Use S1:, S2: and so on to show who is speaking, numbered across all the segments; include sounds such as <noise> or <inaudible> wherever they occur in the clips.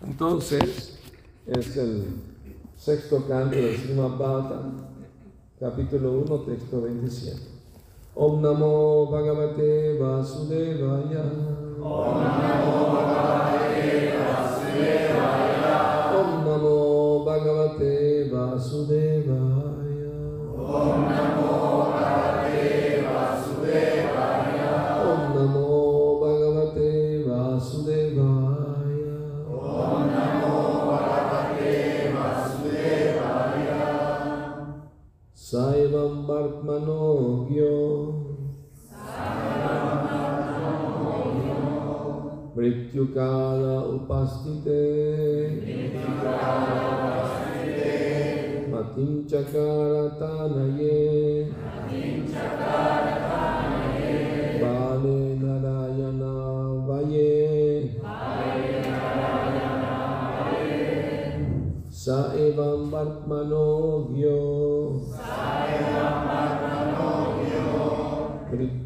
S1: Entonces, es el sexto canto del Srimad capítulo 1, texto 27. Om Namo Bhagavate Vasudevaya.
S2: Om Namo Bhagavate Vasudevaya.
S1: Om Namo Bhagavate Vasudevaya.
S2: Om Namo आत्मनोज्ञो मृत्युकाल
S1: उपस्थिते मतिं चकार तानये
S2: बाले नरायणा वये स
S1: एवं वर्त्मनोज्ञो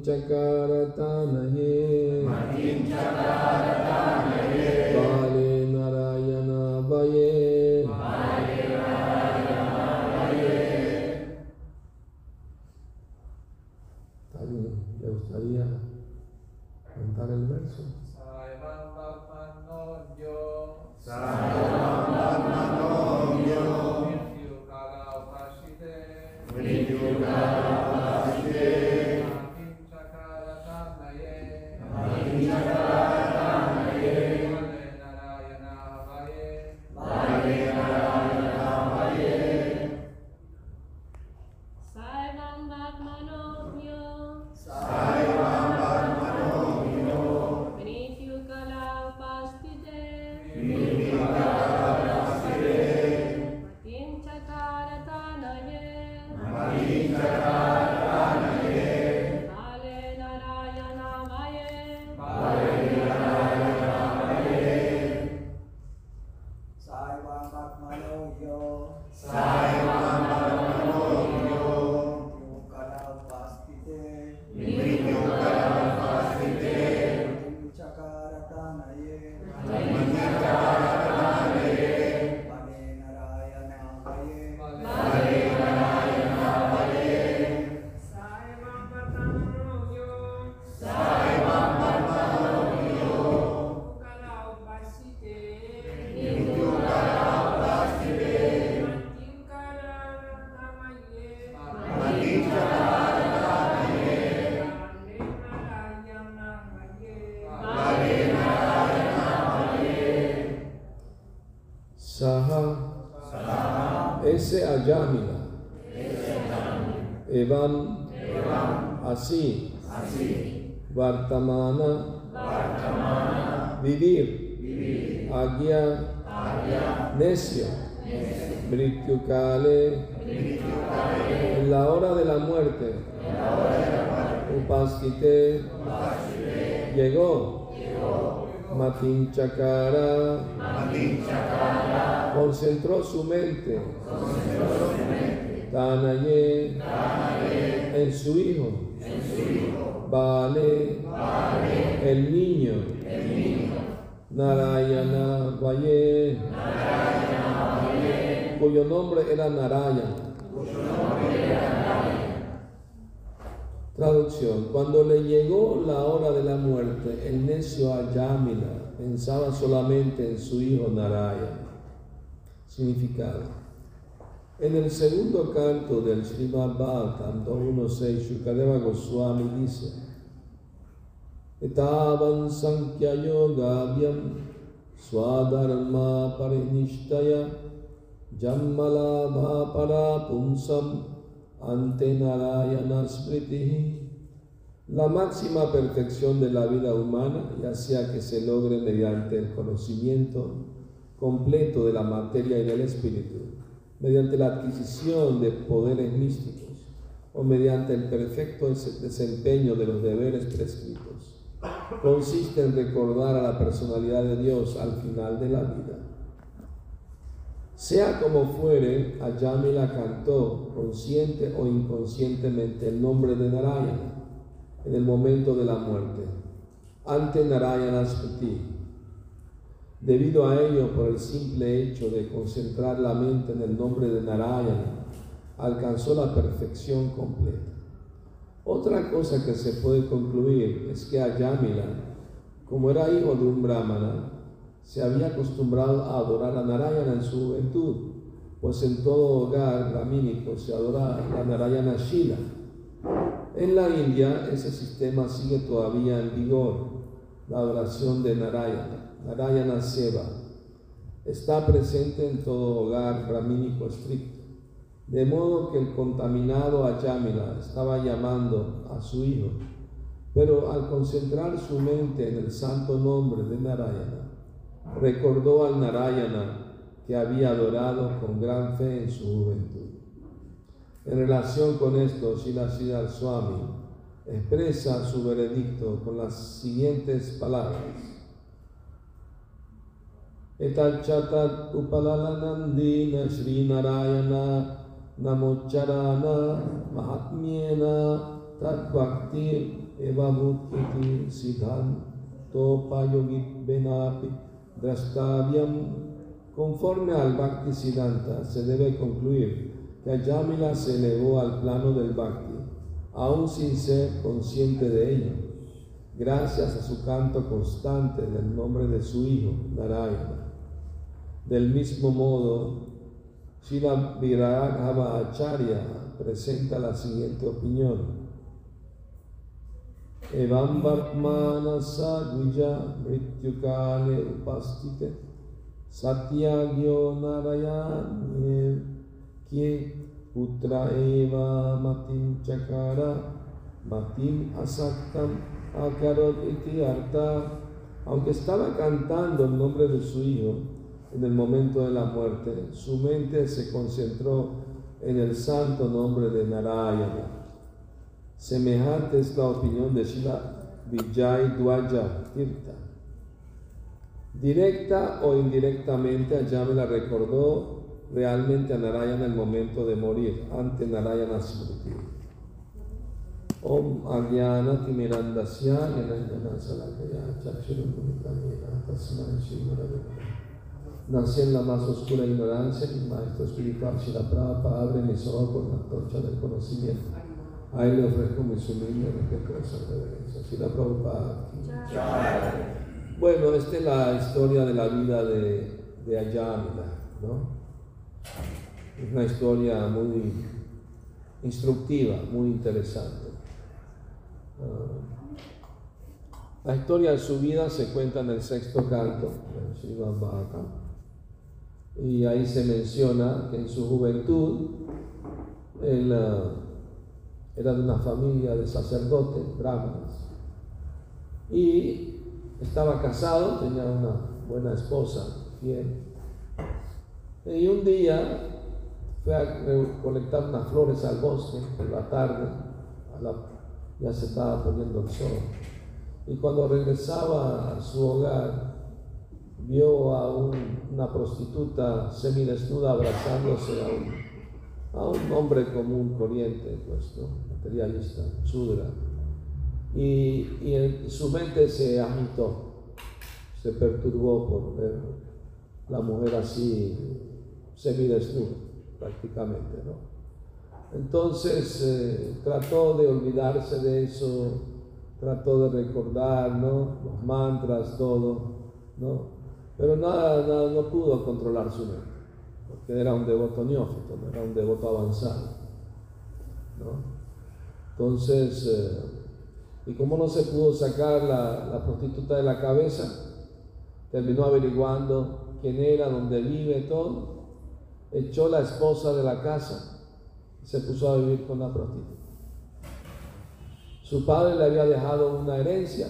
S1: चकारता नहीं। Upastite llegó. Matin Chakara concentró su mente. Tanaye en su hijo. Vale. El niño. Narayana Vaye cuyo nombre era Narayana. Traducción. Cuando le llegó la hora de la muerte, el necio Ayamila pensaba solamente en su hijo Narayana. Significado. En el segundo canto del Srimad Bhagavatam 2.1.6, Shukadeva Goswami dice, Etavan Sankhya Yogavyam Swadharma Parinishtaya Jammalabha Para Pumsam Ante la máxima perfección de la vida humana, ya sea que se logre mediante el conocimiento completo de la materia y del espíritu, mediante la adquisición de poderes místicos o mediante el perfecto desempeño de los deberes prescritos, consiste en recordar a la personalidad de Dios al final de la vida. Sea como fuere, Ayamila cantó, consciente o inconscientemente, el nombre de Narayana en el momento de la muerte, ante Narayana Smriti. Debido a ello, por el simple hecho de concentrar la mente en el nombre de Narayana, alcanzó la perfección completa. Otra cosa que se puede concluir es que Ayamila, como era hijo de un brahmana, se había acostumbrado a adorar a Narayana en su juventud, pues en todo hogar brahmínico se adora a Narayana Shila. En la India ese sistema sigue todavía en vigor, la adoración de Narayana, Narayana Seva. Está presente en todo hogar brahmínico estricto. De modo que el contaminado Ayamila estaba llamando a su hijo, pero al concentrar su mente en el santo nombre de Narayana, recordó al Narayana que había adorado con gran fe en su juventud. En relación con esto, Sila Siddhar Swami expresa su veredicto con las siguientes palabras. Etacchatat upalalanandina Sri Narayana Namocharana Mahatmiena Tatbhakti Evamutiti Siddhan Topayogit Benapi Drastavyam Conforme al Bhakti Siddhanta se debe concluir que Ayamila se elevó al plano del Bhakti, aún sin ser consciente de ello, gracias a su canto constante del nombre de su hijo, Narayana. Del mismo modo, Srila Viraghava Acharya presenta la siguiente opinión. Evam Vartmana Sadvija Mrityukale Upastite Satyagyo Narayanye Kye Putra Eva Matim Chakara Matim Asaktam Akarot Iti Arta Aunque estaba cantando el nombre de su hijo, en el momento de la muerte, su mente se concentró en el santo nombre de Narayana. Semejante es la opinión de Shila Vijay Dwaja Tirtha. Directa o indirectamente, Ayamela recordó realmente a Narayana el momento de morir, ante Narayana Smriti. Om Agyana Timirandasya Yanandana Salakaya Chakshurum Pumitamina Tasmai Shri Nací en la más oscura ignorancia, mi maestro espiritual Shila Prabhupada abre mis ojos con la torcha del conocimiento. A él le ofrezco mi humilde respetuosa reverencia. Shila Prabhupada. Bueno, esta es la historia de la vida de, de Ayamila, ¿no? Es una historia muy instructiva, muy interesante. Uh, la historia de su vida se cuenta en el sexto canto. Y ahí se menciona que en su juventud él uh, era de una familia de sacerdotes, brahmanes. Y estaba casado, tenía una buena esposa, fiel. Y un día fue a recolectar unas flores al bosque por la tarde, ya se estaba poniendo el sol. Y cuando regresaba a su hogar, vio a un, una prostituta semidesnuda abrazándose a un, a un hombre común, corriente, pues, materialista, sudra. Y, y su mente se agitó, se perturbó por ver la mujer así semidesnuda prácticamente, ¿no? Entonces eh, trató de olvidarse de eso, trató de recordar, ¿no? Los mantras, todo, ¿no? Pero nada, nada, no pudo controlar su mente, porque era un devoto neófito, era un devoto avanzado, ¿no? Entonces, eh, y como no se pudo sacar la, la prostituta de la cabeza, terminó averiguando quién era, dónde vive, todo, echó la esposa de la casa y se puso a vivir con la prostituta. Su padre le había dejado una herencia,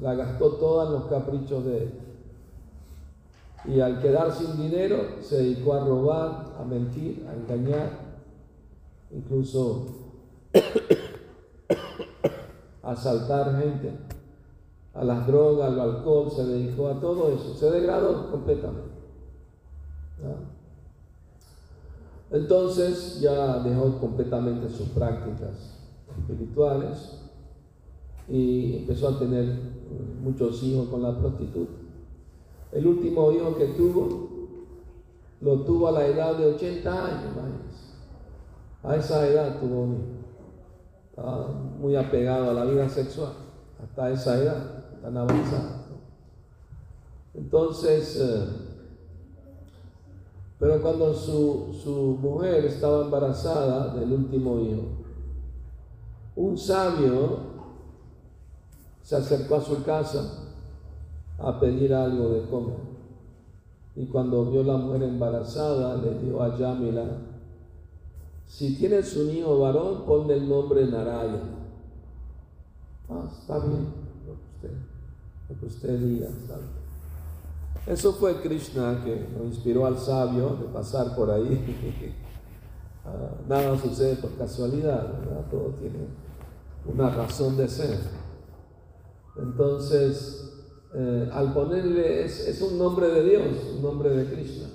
S1: la gastó toda en los caprichos de él. Y al quedar sin dinero, se dedicó a robar, a mentir, a engañar, incluso a <coughs> asaltar gente, a las drogas, al alcohol, se dedicó a todo eso, se degradó completamente. Entonces ya dejó completamente sus prácticas espirituales y empezó a tener muchos hijos con la prostituta. El último hijo que tuvo, lo tuvo a la edad de 80 años. A esa edad tuvo un hijo. Estaba muy apegado a la vida sexual, hasta esa edad, tan avanzada. Entonces, eh, pero cuando su, su mujer estaba embarazada del último hijo, un sabio se acercó a su casa a pedir algo de comer. Y cuando vio la mujer embarazada, le dijo a Yamila, si tienes un hijo varón, ponle el nombre Narayana. Ah, está bien, lo que usted, lo que usted diga, está bien. Eso fue Krishna que nos inspiró al sabio de pasar por ahí. <laughs> Ah, nada sucede por casualidad. Todo tiene una razón de ser. Entonces, eh, al ponerle, es, un nombre de Dios, un nombre de Krishna.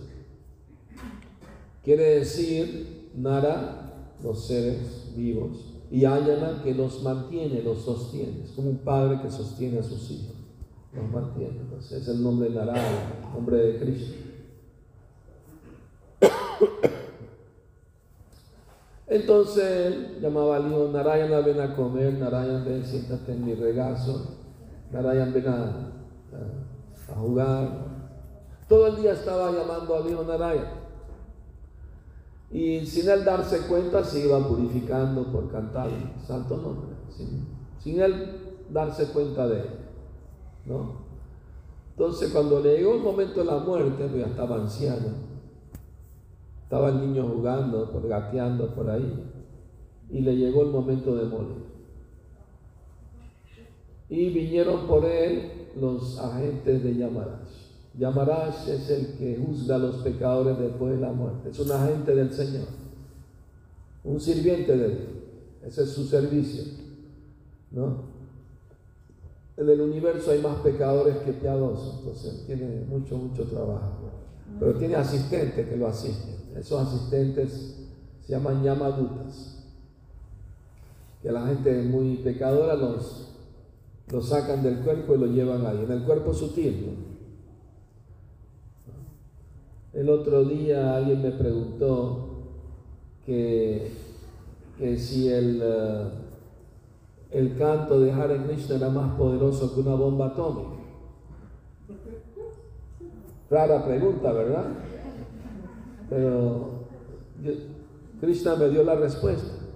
S1: Quiere decir Nara, los seres vivos, y Ayana que los mantiene, los sostiene. Es como un padre que sostiene a sus hijos, los mantiene. Entonces es el nombre de Narayana, nombre de Krishna. Entonces llamaba al hijo Narayan, ven a comer, Narayan, ven, siéntate en mi regazo, Narayan, ven a, a, a jugar. Todo el día estaba llamando al hijo Narayan. Y sin él darse cuenta se iba purificando por cantar el santo nombre, sin, él darse cuenta de él. ¿no? Entonces cuando le llegó el momento de la muerte, pues ya estaba anciano, estaba el niño jugando, por, gateando por ahí, y le llegó el momento de morir. Y vinieron por él los agentes de Yamaraj. Yamaraj es el que juzga a los pecadores después de la muerte. Es un agente del Señor, un sirviente de Dios. Ese es su servicio. ¿no? En el universo hay más pecadores que piadosos, entonces tiene mucho, mucho trabajo. Pero tiene asistentes que lo asisten. Esos asistentes se llaman yamadutas. Que la gente muy pecadora los, los sacan del cuerpo y lo llevan ahí, en el cuerpo sutil. El otro día alguien me preguntó que, que si el, uh, el canto de Hare Krishna era más poderoso que una bomba atómica. Rara pregunta, ¿verdad? Pero Krishna me dio la respuesta.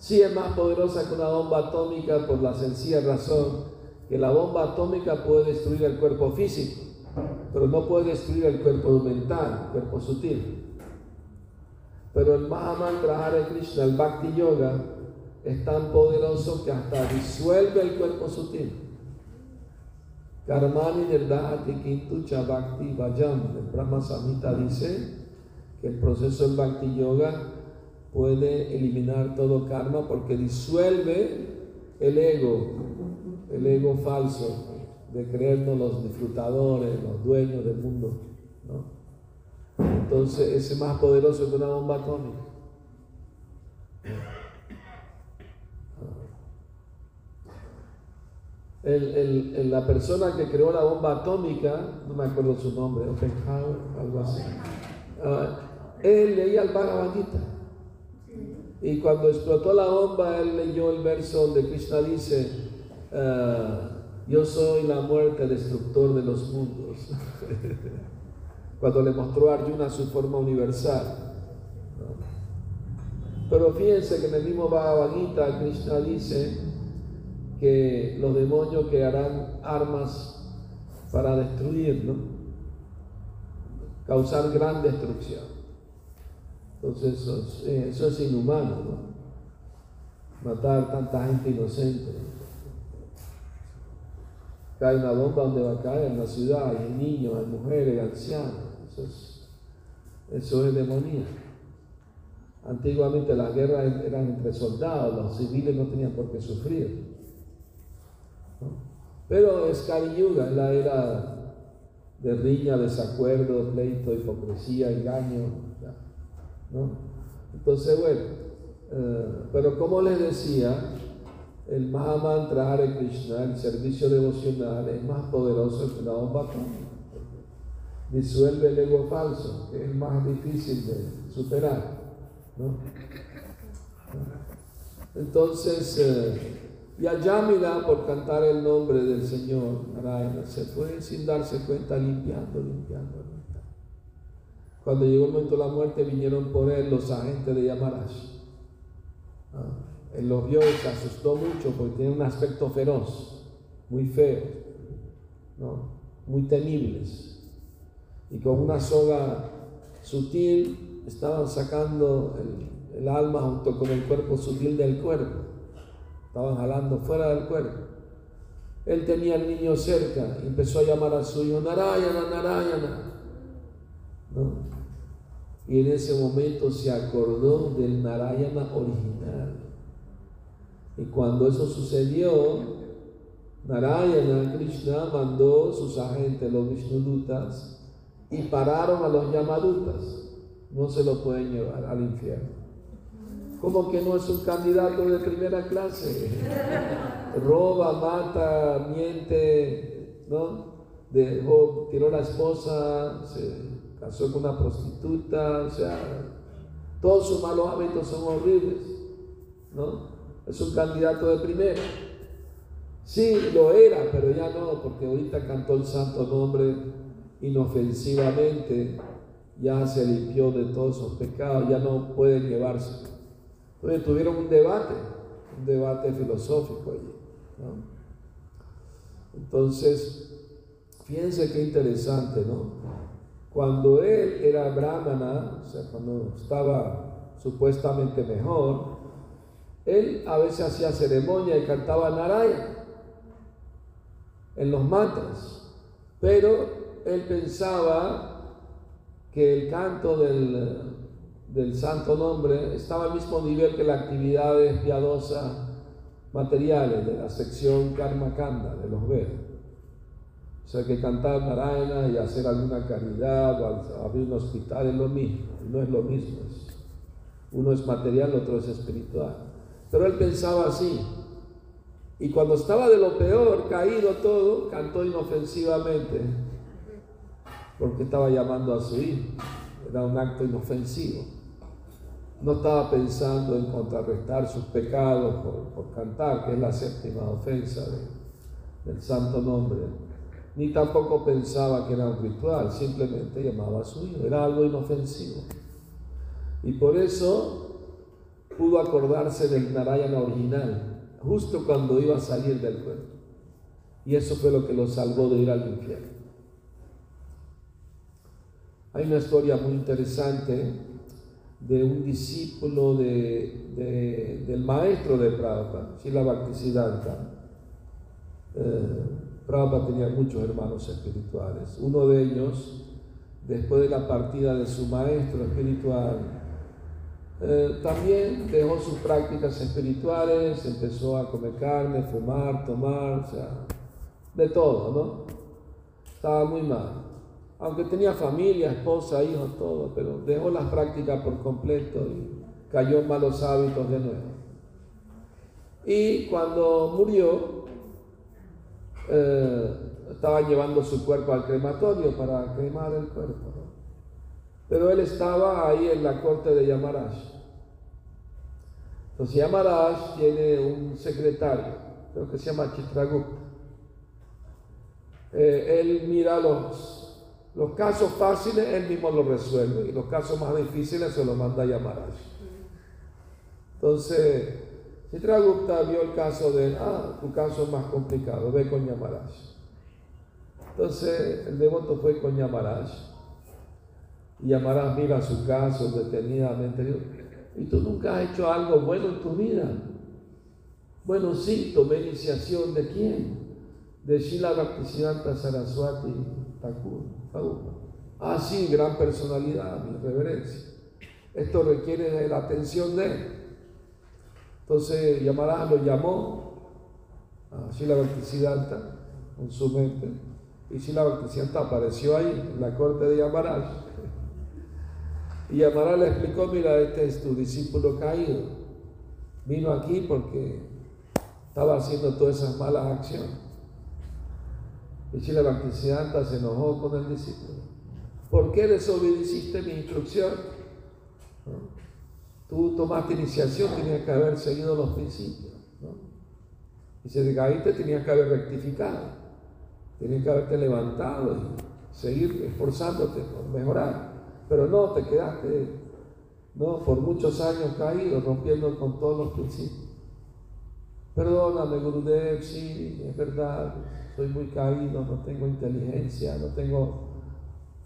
S1: Sí es más poderosa que una bomba atómica por la sencilla razón que la bomba atómica puede destruir el cuerpo físico, pero no puede destruir el cuerpo mental, el cuerpo sutil. Pero el Mahamantra Hare Krishna, el Bhakti Yoga, es tan poderoso que hasta disuelve el cuerpo sutil. Karmani Nirdahati Kintu Bhakti Vajam. El Brahma Samhita dice que el proceso del Bhakti Yoga puede eliminar todo karma porque disuelve el ego, el ego falso de creernos los disfrutadores, los dueños del mundo. ¿no? Entonces, es más poderoso que una bomba atómica. El, el, la persona que creó la bomba atómica, no me acuerdo su nombre, Oppenheimer, algo así, uh, él leía el Bhagavad. Y cuando explotó la bomba, él leyó el verso donde Krishna dice, uh, yo soy la muerte, destructor de los mundos. <laughs> cuando le mostró a Arjuna su forma universal. Pero fíjense que en el mismo Bhagavad Gita, Krishna dice, que los demonios crearán armas para destruir, ¿no? Causar gran destrucción. Entonces eso es, eso es inhumano, ¿no? matar tanta gente inocente. Cae una bomba donde va a caer en la ciudad, hay niños, hay mujeres, hay ancianos. Eso es, eso. Antiguamente las guerras eran entre soldados, los civiles no tenían por qué sufrir. Pero es Yuga, es la era de riña, desacuerdo, pleito, hipocresía, engaño. ¿No? Entonces, bueno, eh, pero como les decía, el Mahamantra Hare Krishna, el servicio devocional, es más poderoso que la bomba. Disuelve el ego falso, que es más difícil de superar. ¿no? Entonces, eh, y Ayamila, por cantar el nombre del Señor Narayana, se fue sin darse cuenta limpiando, limpiando. Cuando llegó el momento de la muerte, vinieron por él los agentes de Yamaraj. Ah, él los vio y se asustó mucho porque tenía un aspecto feroz, muy feo, muy temibles. Y con una soga sutil estaban sacando el, alma junto con el cuerpo sutil del cuerpo. Estaban jalando fuera del cuerpo. Él tenía al niño cerca y empezó a llamar a su hijo Narayana, Narayana. Y en ese momento se acordó del Narayana original. Y cuando eso sucedió, Narayana, Krishna, mandó sus agentes, los Vishnudutas, y pararon a los Yamadutas. No se lo pueden llevar al infierno. ¿Cómo que no es un candidato de primera clase? <laughs> Roba, mata, miente, ¿no? Tiró la esposa, se casó con una prostituta, o sea, todos sus malos hábitos son horribles, ¿no? Es un candidato de primera. Sí, lo era, pero ya no, porque ahorita cantó el santo nombre inofensivamente, ya se limpió de todos esos pecados, ya no puede llevarse. Entonces tuvieron un debate, un debate filosófico allí. ¿no? Entonces, fíjense qué interesante, ¿no? Cuando él era brahmana, o sea, cuando estaba supuestamente mejor, él a veces hacía ceremonia y cantaba Narayana en los mantras, pero él pensaba que el canto del, del santo nombre estaba al mismo nivel que las actividades piadosas materiales de la sección Karma Kanda de los Vedas. O sea que cantar Narayana y hacer alguna caridad o abrir un hospital es lo mismo, no es lo mismo. Uno es material, otro es espiritual. Pero él pensaba así. Y cuando estaba de lo peor, caído todo, cantó inofensivamente, porque estaba llamando a su hijo. Era un acto inofensivo no estaba pensando en contrarrestar sus pecados por, cantar, que es la séptima ofensa de, del santo nombre, ni tampoco pensaba que era un ritual, simplemente llamaba a su hijo, era algo inofensivo. Y por eso pudo acordarse del Narayana original, justo cuando iba a salir del cuerpo. Y eso fue lo que lo salvó de ir al infierno. Hay una historia muy interesante de un discípulo de, de, del maestro de Prabhupada, Srila Bhaktisiddhanta. Eh, Prabhupada tenía muchos hermanos espirituales. Uno de ellos, después de la partida de su maestro espiritual, eh, también dejó sus prácticas espirituales, empezó a comer carne, fumar, tomar, o sea, de todo, ¿no? Estaba muy mal aunque tenía familia, esposa, hijos, todo, pero dejó las prácticas por completo y cayó en malos hábitos de nuevo. Y cuando murió, eh, llevando su cuerpo al crematorio para cremar el cuerpo. Pero él estaba ahí en la corte de Yamaraj. Entonces Yamaraj tiene un secretario, creo que se llama Chitragupta. Eh, él mira los los casos fáciles él mismo los resuelve y los casos más difíciles se los manda a Yamaraj. Entonces, Chitragupta vio el caso de, ah, tu caso es más complicado, ve con Yamaraj. Entonces, el devoto fue con Yamaraj. Y Yamaraj mira su caso detenidamente y dijo, ¿y tú nunca has hecho algo bueno en tu vida? Bueno, sí, tomé iniciación de quién? De Shila Bhaktisiddhanta Saraswati Thakur. Ah, sí, gran personalidad, mi reverencia. Esto requiere la atención de él. Entonces Yamaraj lo llamó a Shila Bhaktisiddhanta con su mente. Y Shila Bhaktisiddhanta apareció ahí, en la corte de Yamaraj. Y Yamaraj le explicó, mira, este es tu discípulo caído. Vino aquí porque estaba haciendo todas esas malas acciones. Y Shila Bhaktisiddhanta se enojó con el discípulo. ¿Por qué desobedeciste mi instrucción? Tú tomaste iniciación, tenías que haber seguido los principios. ¿no? Y si te caíste, tenías que haber rectificado. Tenías que haberte levantado y seguir esforzándote por mejorar. Pero no, te quedaste ¿no? por muchos años caído, rompiendo con todos los principios. Perdóname, Gurudev, sí, es verdad, soy muy caído, no tengo inteligencia, no tengo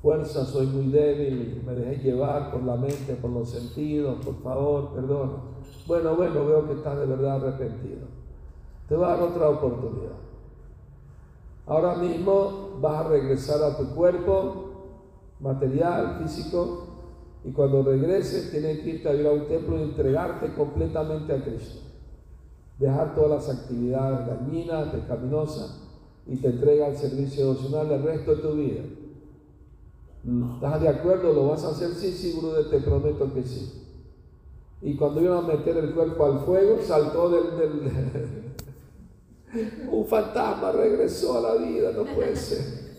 S1: fuerza, soy muy débil, me dejé llevar por la mente, por los sentidos, por favor, perdona. Bueno, bueno, veo que estás de verdad arrepentido. Te voy a dar otra oportunidad. Ahora mismo vas a regresar a tu cuerpo material, físico, y cuando regreses tienes que irte a ir a un templo y entregarte completamente a Cristo. Dejar todas las actividades dañinas, pecaminosas, y te entrega al servicio devocional el resto de tu vida. ¿Estás de acuerdo? ¿Lo vas a hacer? Sí, sí, Bruder, te prometo que sí. Y cuando iban a meter el cuerpo al fuego, saltó del, <laughs> un fantasma, regresó a la vida, no puede ser.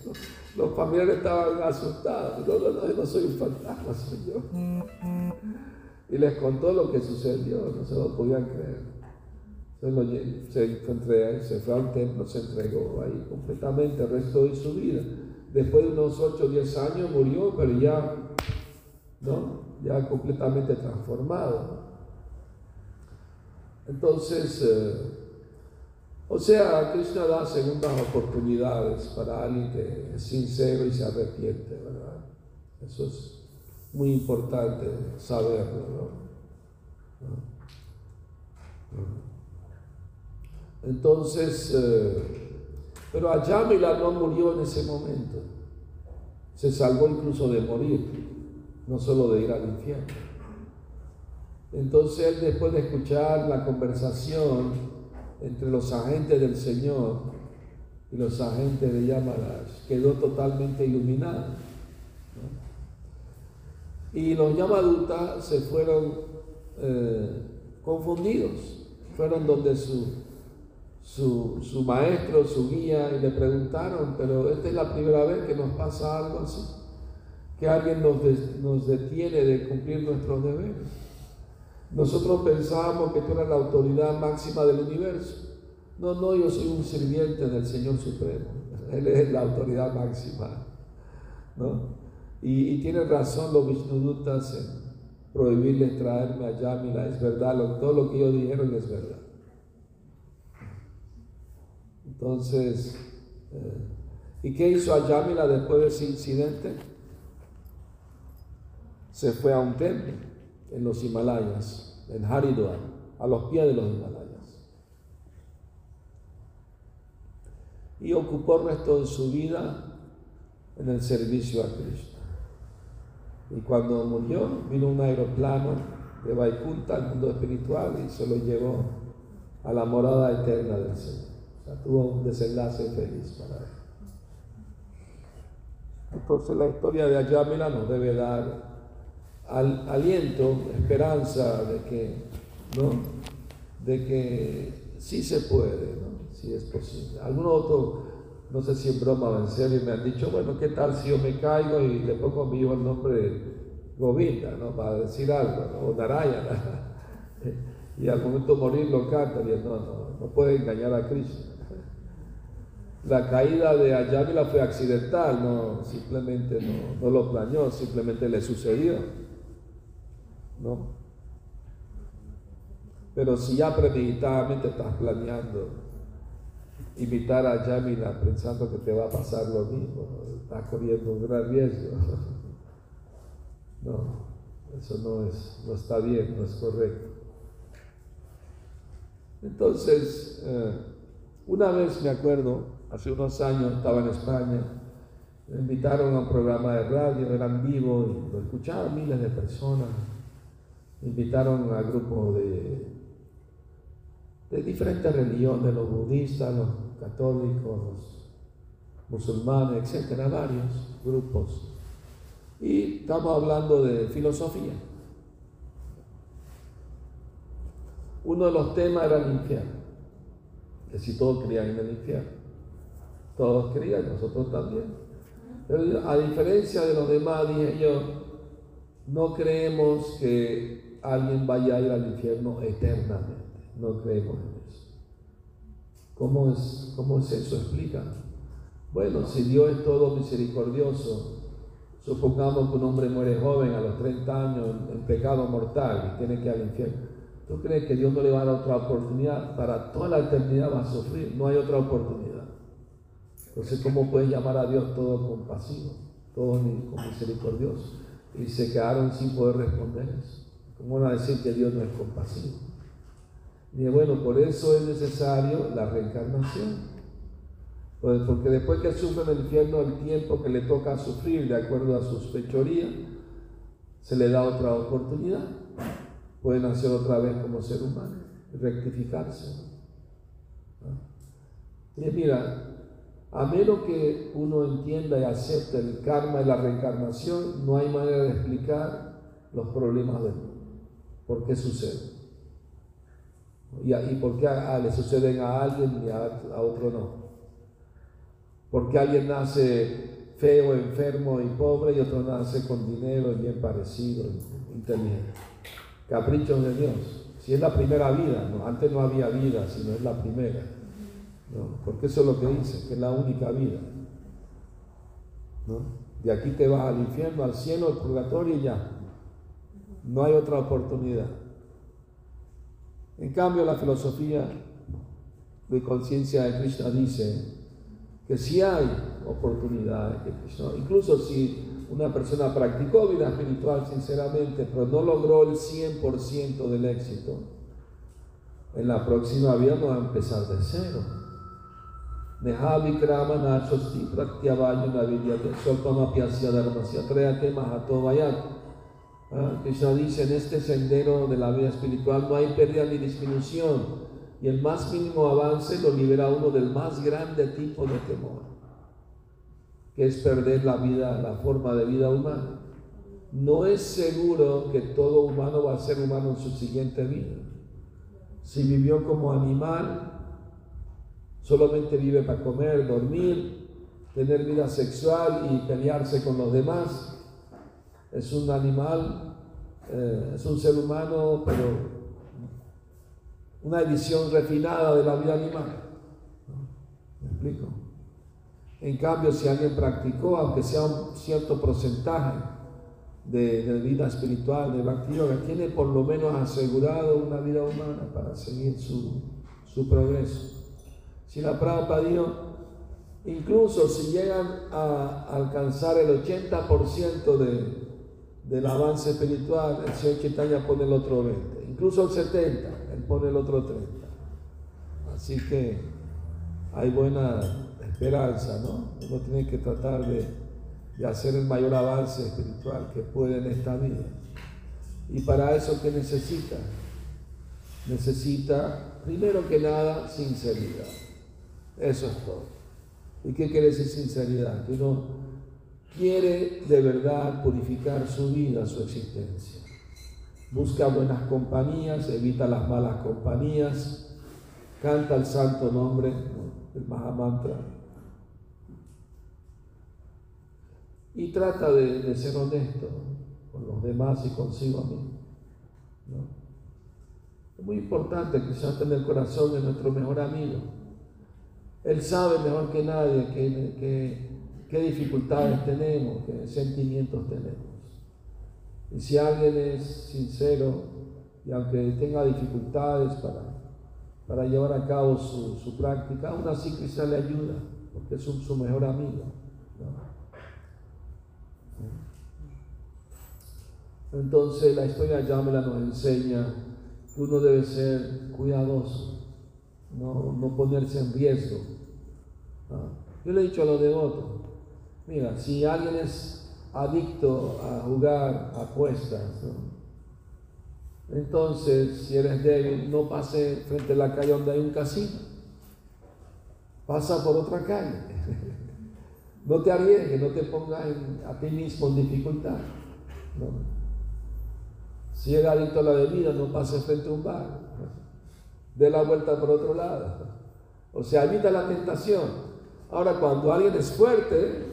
S1: Los familiares estaban asustados. No, no, no, no soy un fantasma, soy yo. Y les contó lo que sucedió, no se lo podían creer. Lo, se, se fue a un templo, se entregó ahí completamente el resto de su vida. Después de unos 8 o 10 años murió, pero ya, ¿no? ya completamente transformado. Entonces, eh, o sea, Krishna da segundas oportunidades para alguien que es sincero y se arrepiente, ¿verdad? Eso es muy importante saberlo, ¿no? Entonces, eh, pero Ayamila no murió en ese momento. Se salvó incluso de morir, no solo de ir al infierno. Entonces él después de escuchar la conversación entre los agentes del Señor y los agentes de Yamarash, quedó totalmente iluminado. Y los Yamadutas se fueron eh, confundidos, fueron donde su su, su, maestro, su guía, y le preguntaron, pero esta es la primera vez que nos pasa algo así, que alguien nos, des, nos detiene de cumplir nuestros deberes. Nosotros pensábamos que tú eras la autoridad máxima del universo. No, no, yo soy un sirviente del Señor Supremo. <laughs> Él es la autoridad máxima. ¿no? Y, y tiene razón los Vishnudutas en prohibirles traerme a Yamila. Es verdad, lo, todo lo que ellos dijeron es verdad. Entonces, eh, ¿y qué hizo Ayamila después de ese incidente? Se fue a un templo en los Himalayas, en Haridwar, a los pies de los Himalayas. Y ocupó el resto de su vida en el servicio a Cristo. Y cuando murió, vino un aeroplano de Vaikunta al mundo espiritual y se lo llevó a la morada eterna del Señor. Sea, tuvo un desenlace feliz para él. Entonces la historia de Ayamila nos debe dar al, aliento, esperanza de que, ¿no? de que sí se puede, ¿no? sí es posible. Algunos otros, no sé si en broma en serio, me han dicho, bueno, ¿qué tal si yo me caigo y le pongo hijo el nombre Govinda, ¿no? para decir algo, ¿no? o Narayana? <laughs> y al momento de morir lo canta, y no, no, no puede engañar a Cristo la caída de Ayávila fue accidental, no, simplemente no, lo planeó, simplemente le sucedió. ¿no? Pero si ya premeditadamente estás planeando imitar a Ayávila pensando que te va a pasar lo mismo, estás corriendo un gran riesgo. <laughs> No, eso no, es, no está bien, no es correcto. Entonces, eh, una vez me acuerdo, hace unos años estaba en España, me invitaron a un programa de radio, eran vivo y lo escuchaban miles de personas. Me invitaron a grupos de, de diferentes religiones, los budistas, los católicos, los musulmanes, etcétera, varios grupos. Y estamos hablando de filosofía. Uno de los temas era el infierno, que si todos creían en el infierno, todos creían, nosotros también. Pero a diferencia de los demás, dije yo, no creemos que alguien vaya a ir al infierno eternamente, no creemos en eso. ¿Cómo es, cómo es eso? Explica. Bueno, si Dios es todo misericordioso, supongamos que un hombre muere joven a los 30 años en pecado mortal y tiene que ir al infierno. ¿Tú crees que Dios no le va a dar otra oportunidad? Para toda la eternidad va a sufrir, no hay otra oportunidad. Entonces, ¿cómo puedes llamar a Dios todo compasivo, todo misericordioso? Y se quedaron sin poder responder eso. ¿Cómo van a decir que Dios no es compasivo? Y bueno, por eso es necesario la reencarnación. Pues, porque después que sufre el infierno el tiempo que le toca sufrir de acuerdo a sus fechorías, se le da otra oportunidad pueden hacer otra vez como ser humano, rectificarse. Y mira, a menos que uno entienda y acepte el karma y la reencarnación, no hay manera de explicar los problemas del mundo. ¿Por qué sucede? ¿Y, por qué le suceden a alguien y a, otro no? ¿Por qué alguien nace feo, enfermo y pobre y otro nace con dinero y bien parecido, inteligente? caprichos de Dios. Si es la primera vida, antes no había vida, sino es la primera. Porque eso es lo que dice, que es la única vida. ¿no? De aquí te vas al infierno, al cielo, al purgatorio y ya. No hay otra oportunidad. En cambio, la filosofía de conciencia de Krishna dice que si hay oportunidades, incluso si una persona practicó vida espiritual sinceramente, pero no logró el 100% del éxito, en la próxima vida no va a empezar de cero. Nehavikrama Nachosti Pratyavayu Navidyate Swalpamapiasya Dharmasya Créate Mahato Vayat. Ah, Krishna dice, en este sendero de la vida espiritual no hay pérdida ni disminución y el más mínimo avance lo libera uno del más grande tipo de temor que es perder la vida, la forma de vida humana. No es seguro que todo humano va a ser humano en su siguiente vida. Si vivió como animal, solamente vive para comer, dormir, tener vida sexual y pelearse con los demás. Es un animal, eh, es un ser humano, pero una edición refinada de la vida animal. ¿Me explico? En cambio, si alguien practicó, aunque sea un cierto porcentaje de, vida espiritual, de bhakti tiene por lo menos asegurado una vida humana para seguir su, progreso. Si la Prabhupada dijo, incluso si llegan a alcanzar el 80% de, del avance espiritual, el Señor Chaitanya pone el otro 20, incluso el 70, él pone el otro 30. Así que hay buena esperanza, ¿no? Uno tiene que tratar de, de hacer el mayor avance espiritual que puede en esta vida. Y para eso, ¿qué necesita? Necesita, primero que nada, sinceridad. Eso es todo. ¿Y qué quiere decir sinceridad? Que uno quiere de verdad purificar su vida, su existencia. Busca buenas compañías, evita las malas compañías, canta el santo nombre del Mahamantra y trata de, ser honesto con los demás y consigo mismo. Es muy importante se en el corazón de nuestro mejor amigo. Él sabe mejor que nadie qué dificultades tenemos, qué sentimientos tenemos. Y si alguien es sincero y aunque tenga dificultades para, para llevar a cabo su, práctica, aún así quizá le ayuda, porque es su mejor amigo. Entonces la historia de Yamela nos enseña que uno debe ser cuidadoso no, no ponerse en riesgo. ¿No? Yo le he dicho a los devotos, mira, si alguien es adicto a jugar apuestas, ¿no? entonces si eres débil, no pase frente a la calle donde hay un casino, pasa por otra calle. <laughs> No te arriesgues, no te pongas a ti mismo en dificultad. Si eres adicto a la bebida, no pases frente a un bar. ¿no? Dé la vuelta por otro lado. O sea, evita la tentación. Ahora, cuando alguien es fuerte,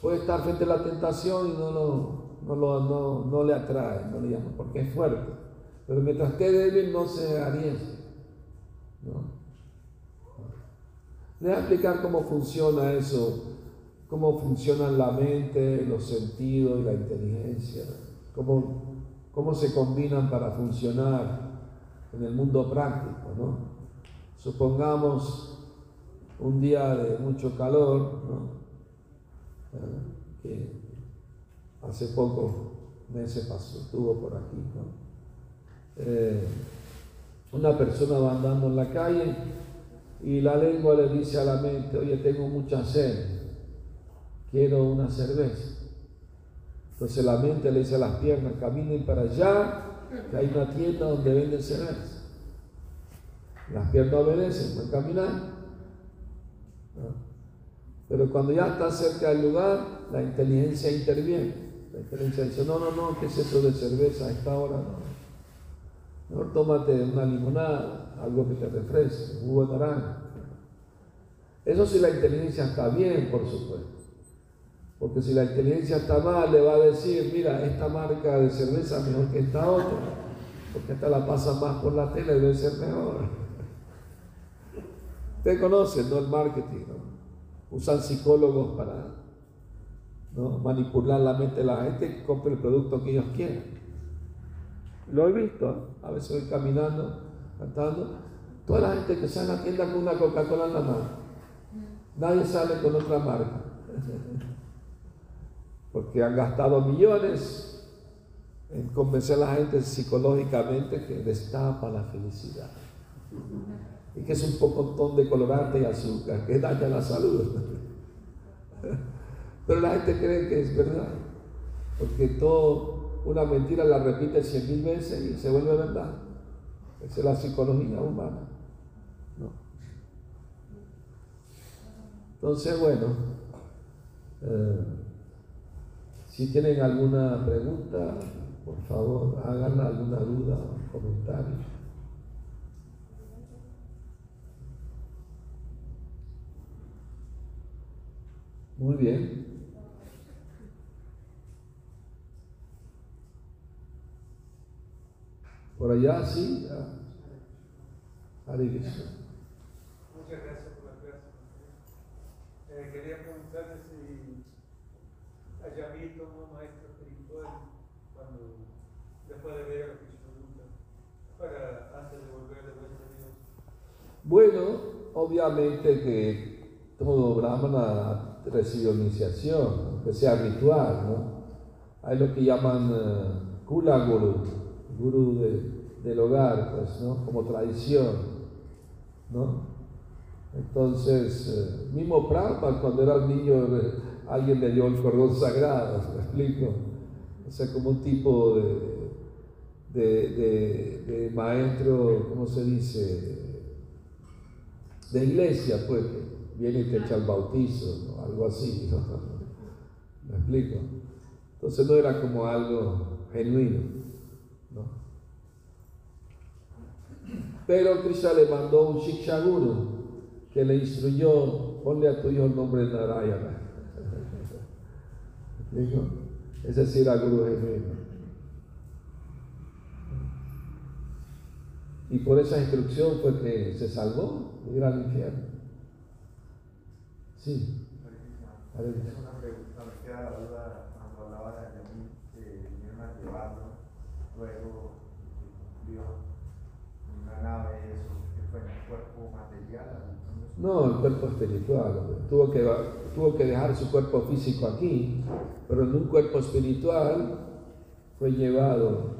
S1: puede estar frente a la tentación y no, lo- no, lo- no- no le atrae, no le llama, porque es fuerte. Pero mientras esté débil, no se arriesgue. ¿no? Le voy a explicar cómo funciona eso, cómo funcionan la mente, los sentidos y la inteligencia, cómo, cómo se combinan para funcionar en el mundo práctico, ¿no? Supongamos un día de mucho calor, ¿no? Eh, que hace pocos meses pasó, estuvo por aquí, ¿no? Eh, una persona va andando en la calle y la lengua le dice a la mente, oye, tengo mucha sed, quiero una cerveza. Entonces la mente le dice a las piernas, caminen para allá, que hay una tienda donde venden cerveza. Las piernas obedecen, van caminando. Pero cuando ya está cerca del lugar, la inteligencia interviene. La inteligencia dice, no, no, no, ¿qué es eso de cerveza a esta hora? No. Mejor tómate una limonada, algo que te refresque, jugo de naranja. Eso si la inteligencia está bien, por supuesto. Porque si la inteligencia está mal, le va a decir, mira, esta marca de cerveza mejor que esta otra, porque esta la pasa más por la tele, debe ser mejor. Usted conoce, ¿no? El marketing, ¿no? Usan psicólogos para ¿no? manipular la mente de la gente que compre el producto que ellos quieren. Lo he visto, ¿eh? a veces voy caminando, cantando. Toda la gente que sale a la tienda con una Coca-Cola en la mano. Nadie sale con otra marca. <laughs> Porque han gastado millones en convencer a la gente psicológicamente que destapa la felicidad. Y que es un pocotón de colorante y azúcar, que daña la salud. <laughs> Pero la gente cree que es verdad. Porque todo, una mentira la repite cien mil veces y se vuelve verdad. Esa es la psicología humana. Entonces, bueno, eh, si tienen alguna pregunta, por favor, hagan alguna duda o comentario. Muy bien. Por allá sí. Ah, Hare Krishna.
S3: Muchas gracias por la clase. Eh, quería preguntarle si haya visto un maestro espiritual cuando después de ver a Krishnadutta para antes de volver de vuelta a Dios.
S1: Bueno, obviamente que todo brahmana recibe iniciación, aunque sea ritual, ¿no? Hay lo que llaman eh, Kula Guru, gurú de- del hogar, pues, ¿no? Como tradición, ¿no? Entonces, eh, mismo Prabhupada cuando era niño, eh, alguien le dio el cordón sagrado, <laughs> ¿me explico? O sea, como un tipo de, de, de- maestro, ¿cómo se dice? De iglesia, pues, que viene y te echa el bautizo, ¿no? algo así. <laughs> ¿Me explico? Entonces no era como algo genuino, ¿no? Pero Krishna le mandó un Shiksha Guru que le instruyó, ponle a tu hijo el nombre de Narayana. <laughs> ¿Me explico? Ese sí era Guru genuino. Y por esa instrucción fue que se salvó de ir al infierno. Sí. A ver.
S4: Es una pregunta, me queda la duda cuando hablaba de Yamil, que vinieron a llevarlo, luego vio una nave, eso, que fue en el cuerpo material.
S1: No, el cuerpo espiritual. Tuvo que, tuvo que dejar su cuerpo físico aquí, pero en un cuerpo espiritual fue llevado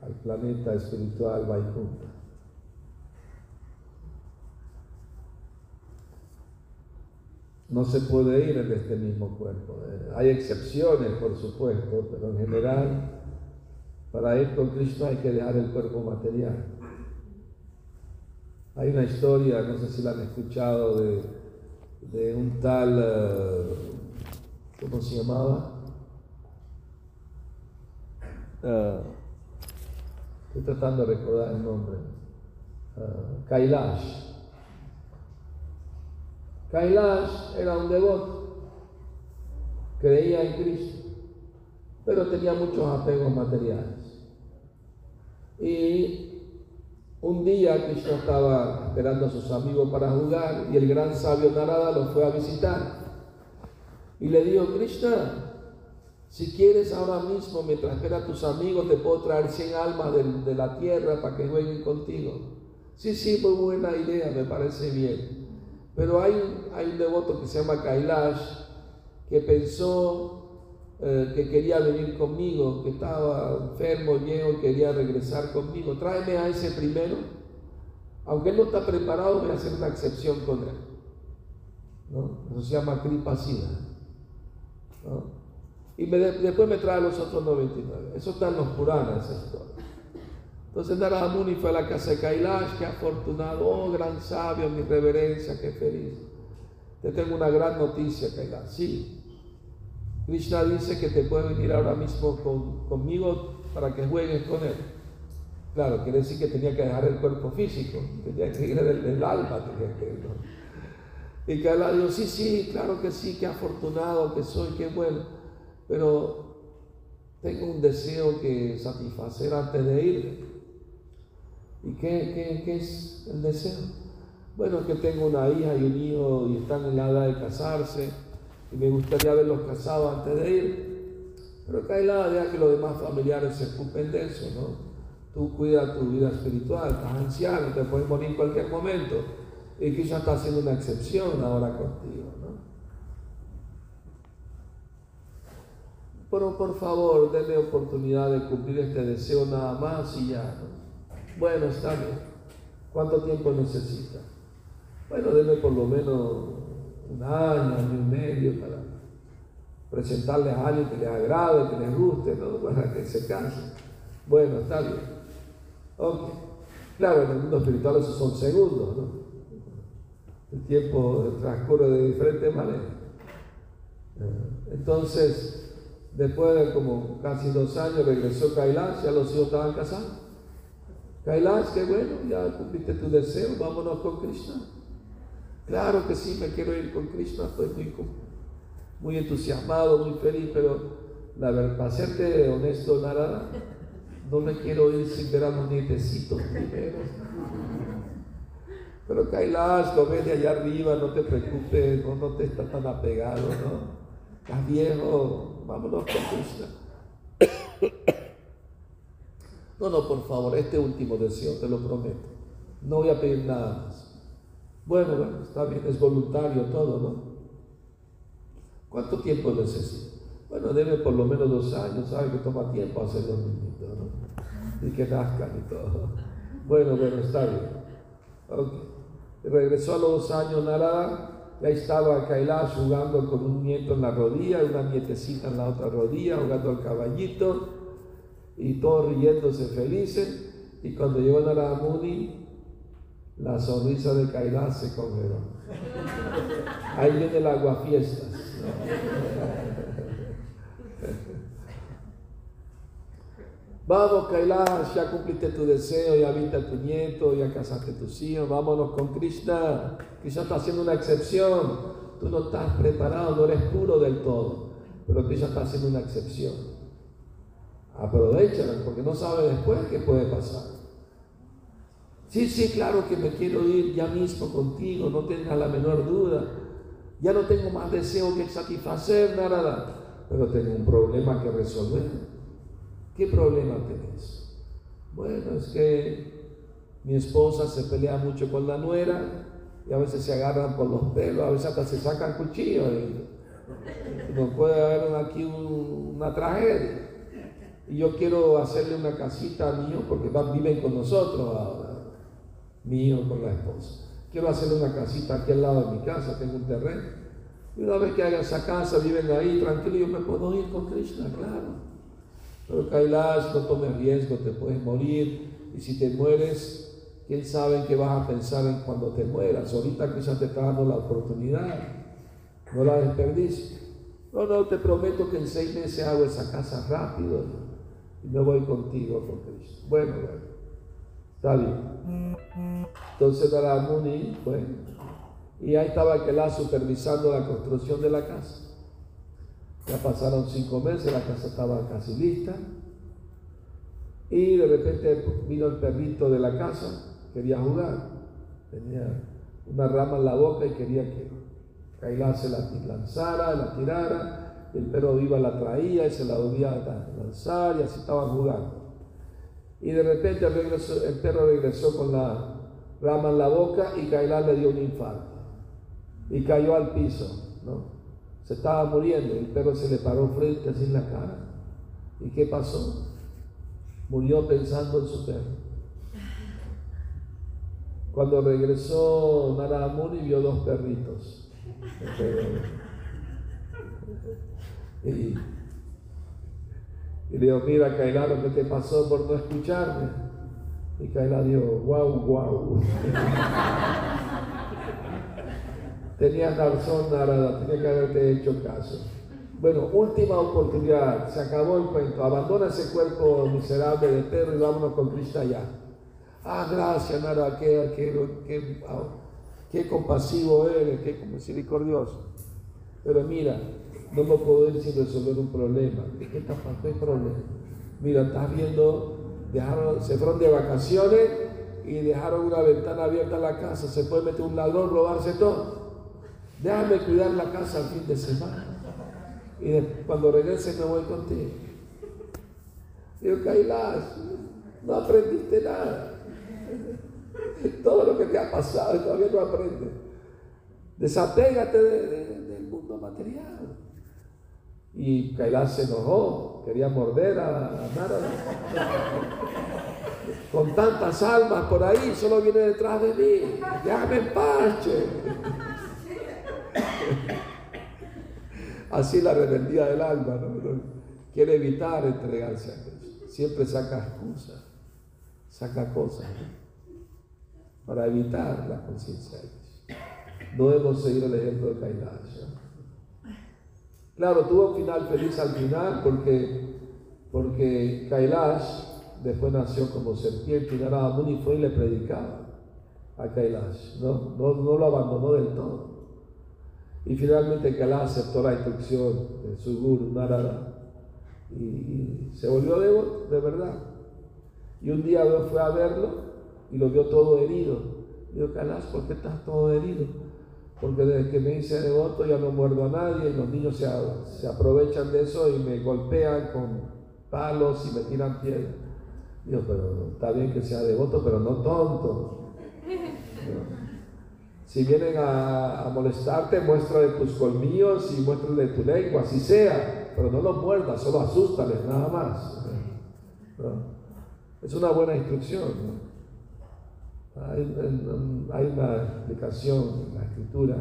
S1: al planeta espiritual Vaikunta. No se puede ir en este mismo cuerpo. Eh, Hay excepciones, por supuesto, pero en general, para ir con Cristo hay que dejar el cuerpo material. Hay una historia, no sé si la han escuchado, de, un tal, eh, ¿cómo se llamaba? Eh, estoy tratando de recordar el nombre. Kailash. Kailash era un devoto, creía en Cristo, pero tenía muchos apegos materiales. Y un día Krishna estaba esperando a sus amigos para jugar y el gran sabio Narada lo fue a visitar. Y le dijo, Krishna, si quieres ahora mismo, mientras esperas a tus amigos, te puedo traer 100 almas de, la tierra para que jueguen contigo. Sí, sí, muy buena idea, me parece bien. Pero hay, hay un devoto que se llama Kailash que pensó eh, que quería venir conmigo, que estaba enfermo, y quería regresar conmigo. Tráeme a ese primero. Aunque él no está preparado, voy a hacer una excepción con él. ¿no? Eso se llama Kripa Sida. ¿no? Y después me trae los otros 99. Eso está en los Puranas, esa historia. Entonces Narada Muni fue a la casa de Kailash, que afortunado, oh gran sabio, mi reverencia, qué feliz. Te tengo una gran noticia, Kailash. Sí, Krishna dice que te puede venir ahora mismo con, conmigo para que juegues con él. Claro, quiere decir que tenía que dejar el cuerpo físico, tenía que ir del, alma, tenía que ir. Y Kailash dijo, sí, sí, claro que sí, qué afortunado que soy, qué bueno, pero tengo un deseo que satisfacer antes de irme. ¿Y qué, es el deseo? Bueno, que tengo una hija y un hijo y están en la edad de casarse y me gustaría haberlos casado antes de ir. Pero Kaila deja que los demás familiares se ocupen de eso, ¿no? Tú cuidas tu vida espiritual, estás anciano, te puedes morir en cualquier momento. Y quizás está haciendo una excepción ahora contigo, ¿no? Pero por favor, denme oportunidad de cumplir este deseo nada más y ya, ¿no? Bueno, está bien. ¿Cuánto tiempo necesita? Bueno, denme por lo menos un año, año y medio para presentarles a alguien que les agrade, que les guste, ¿no? para que se cansen. Bueno, está bien. Ok. Claro, en el mundo espiritual esos son segundos, ¿no? El tiempo transcurre de diferentes maneras. Entonces, después de como casi dos años, regresó Kailash, ya los hijos estaban casados. Kailash, qué bueno, ya cumpliste tu deseo, vámonos con Krishna. Claro que sí, me quiero ir con Krishna, estoy muy, entusiasmado, muy feliz, pero la verdad, para serte honesto, Narada, no me quiero ir sin ver a los nietecitos primero. Pero Kailash, lo de allá arriba, no te preocupes, no, no te estás tan apegado, ¿no? Estás viejo, vámonos con Krishna. No, no, por favor, este último deseo, te lo prometo. No voy a pedir nada más. Bueno, bueno, está bien, es voluntario todo, ¿no? ¿Cuánto tiempo necesito? Bueno, debe por lo menos dos años, sabe que toma tiempo hacer los niñitos, ¿no? Y que nazcan y todo. Bueno, bueno, está bien. Ok. Regresó a los dos años Narada, ya estaba Kailash jugando con un nieto en la rodilla, una nietecita en la otra rodilla, jugando al caballito, y todos riéndose felices. Y cuando llegó Narada Muni, la sonrisa de Kailash se congeló. Ahí viene el aguafiestas. Vamos, Kailash, ya cumpliste tu deseo, ya viste a tu nieto, ya casaste a tus hijos, vámonos con Krishna. Krishna está haciendo una excepción. Tú no estás preparado, no eres puro del todo, pero Krishna está haciendo una excepción. Aprovechala, porque no sabe después qué puede pasar. Sí, sí, claro que me quiero ir ya mismo contigo, no tengas la menor duda. Ya no tengo más deseo que satisfacer, nada, pero tengo un problema que resolver. ¿Qué problema tenés? Bueno, es que mi esposa se pelea mucho con la nuera y a veces se agarran por los pelos, a veces hasta se sacan cuchillos y, y no puede haber aquí un, una tragedia. Y yo quiero hacerle una casita a mi porque van, viven con nosotros ahora mi con la esposa. Quiero hacerle una casita aquí al lado de mi casa, tengo un terreno. Y una vez que hagan esa casa, viven ahí tranquilo, yo me puedo ir con Krishna, claro. Pero Kailash, no tomes riesgo, te puedes morir. Y si te mueres, quién sabe qué vas a pensar en cuando te mueras. Ahorita Krishna te está dando la oportunidad. No la desperdicies. No, no, te prometo que en seis meses hago esa casa rápido y me voy contigo con Krishna. Bueno, bueno, está bien. Entonces Naramuni, bueno, y ahí estaba Kailash supervisando la construcción de la casa. Ya pasaron cinco meses, la casa estaba casi lista. Y de repente vino el perrito de la casa, quería jugar. Tenía una rama en la boca y quería que Kailash se la lanzara, la tirara. El perro viva la traía y se la volvía a lanzar y así estaban jugando. Y de repente el, perro regresó con la rama en la boca y Kailash le dio un infarto. Y cayó al piso, ¿no? Se estaba muriendo, el perro se le paró frente así en la cara. ¿Y qué pasó? Murió pensando en su perro. Cuando regresó Muni vio dos perritos. Y le dijo, mira Kaila, lo que te pasó por no escucharme. Y Kaila dijo, wow, wow. Tenías razón, Narada, tenía que haberte hecho caso. Bueno, última oportunidad, se acabó el cuento. Abandona ese cuerpo miserable de perro y vámonos con Krishna ya. Ah, gracias, Narada, qué, qué, qué, ah, qué compasivo eres, qué misericordioso. Pero mira, no me puedo ir sin resolver un problema. ¿De qué está pasando? ¿Qué problema? Mira, estás viendo, dejaron, se fueron de vacaciones y dejaron una ventana abierta en la casa. Se puede meter un ladrón, robarse todo. Déjame cuidar la casa al fin de semana. Y cuando regrese me voy contigo. Digo, Kailash, no aprendiste nada. Todo lo que te ha pasado y todavía no aprendes. Desapégate de- de- del mundo material. Y Kailash se enojó, quería morder a, a Narada. Con tantas almas por ahí, solo viene detrás de mí. Déjame en paz, che. Así la rebeldía del alma, ¿no? Quiere evitar entregarse a Cristo. Siempre saca excusas, saca cosas para evitar la conciencia de Cristo. No debemos seguir el ejemplo de Kailash. Claro, tuvo un final feliz al final porque, porque Kailash después nació como serpiente y Narada Muni fue y le predicaba a Kailash. No, no, lo abandonó del todo. Y finalmente Kailash aceptó la instrucción de su guru Narada y, y se volvió devoto, de verdad. Y un día fue a verlo y lo vio todo herido. Dijo, Kailash, ¿por qué estás todo herido? Porque desde que me hice devoto ya no muerdo a nadie y los niños se, se aprovechan de eso y me golpean con palos y me tiran piedras. Digo, pero está bien que sea devoto, pero no tonto. Si vienen a, a molestarte, muéstrale tus colmillos y muéstrale tu lengua, así sea, pero no los muerdas, solo asústales, nada más. Es una buena instrucción. Hay, una explicación en la escritura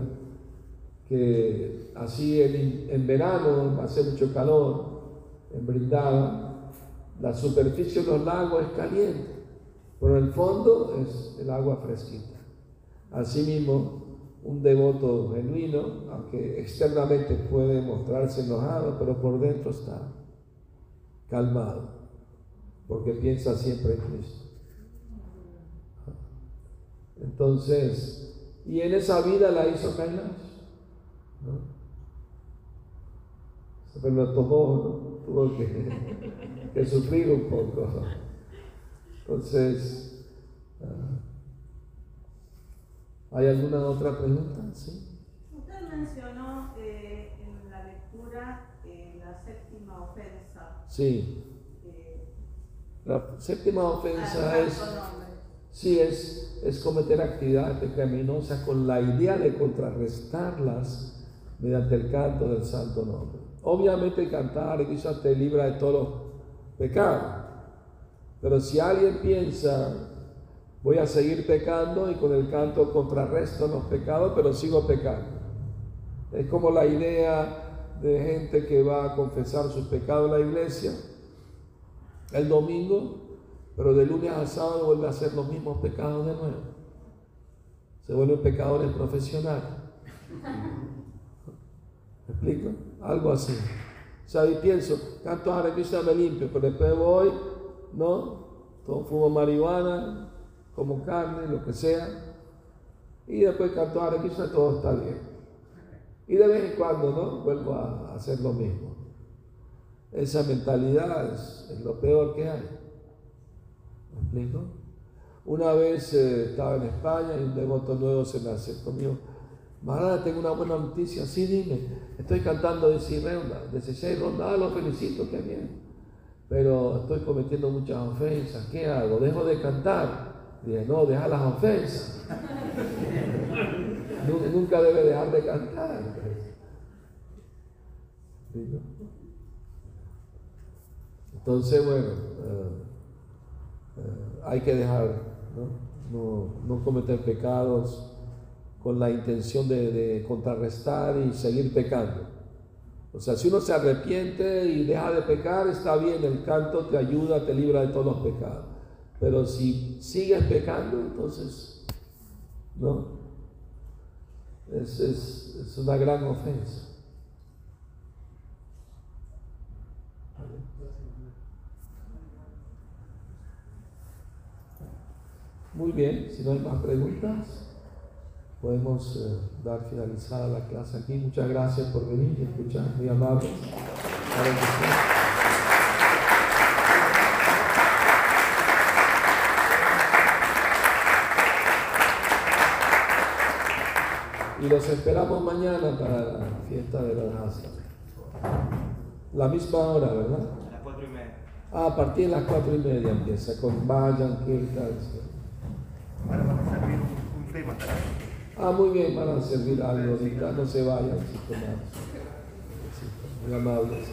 S1: que así en, en verano hace mucho calor, en Brindada, la superficie de los lagos es caliente, pero el fondo es el agua fresquita. Asimismo, un devoto genuino, aunque externamente puede mostrarse enojado, pero por dentro está calmado, porque piensa siempre en Cristo. Entonces, y en esa vida la hizo Kailash. ¿no? Lo tomó, ¿no? tuvo que, que sufrir un poco. Entonces, ah, ¿hay alguna otra pregunta? Sí.
S5: Usted mencionó eh, en la lectura eh, la séptima ofensa.
S1: Sí.
S5: eh,
S1: La séptima ofensa es,
S5: nombre.
S1: Sí, es, es cometer actividades pecaminosas con la idea de contrarrestarlas mediante el canto del santo nombre. Obviamente cantar y eso te libra de todos los pecados. Pero si alguien piensa, voy a seguir pecando y con el canto contrarresto los pecados, pero sigo pecando. Es como la idea de gente que va a confesar sus pecados en la iglesia el domingo, pero de lunes a sábado vuelve a hacer los mismos pecados de nuevo. Se vuelven pecadores profesionales. ¿Me explico? Algo así. O sea, y pienso, canto Hare Krishna me limpio, pero después voy, ¿no? Todo fumo marihuana, como carne, lo que sea. Y después canto Hare Krishna, todo está bien. Y de vez en cuando, ¿no? Vuelvo a hacer lo mismo. Esa mentalidad es lo peor que hay. ¿Me explico? Una vez eh, estaba en España y un devoto nuevo se me acercó conmigo. Maharaj, tengo una buena noticia. Sí, dime. Estoy cantando de seis rondas. Ah, lo felicito, qué bien. Pero estoy cometiendo muchas ofensas. ¿Qué hago? ¿Dejo de cantar? Dije, no, deja las ofensas. <laughs> Nu- Nunca debe dejar de cantar. ¿Sí, no? Entonces, bueno, eh, hay que dejar, ¿no? No, cometer pecados con la intención de, contrarrestar y seguir pecando. O sea, si uno se arrepiente y deja de pecar, está bien, el canto te ayuda, te libra de todos los pecados. Pero si sigues pecando, entonces, ¿no? Es- es una gran ofensa. Muy bien, si no hay más preguntas, podemos eh, dar finalizada la clase aquí. Muchas gracias por venir y escuchar, muy amables. Y los esperamos mañana para la fiesta de la raza. La misma hora, ¿verdad?
S6: A las cuatro y media.
S1: Ah, a partir de las cuatro y media empieza con Vayan, Kirtan. Sí.
S4: Ahora van a servir un, tema.
S1: Ah, muy bien, van a servir algo ahorita, no se vayan, sí, tomar. Muy amables.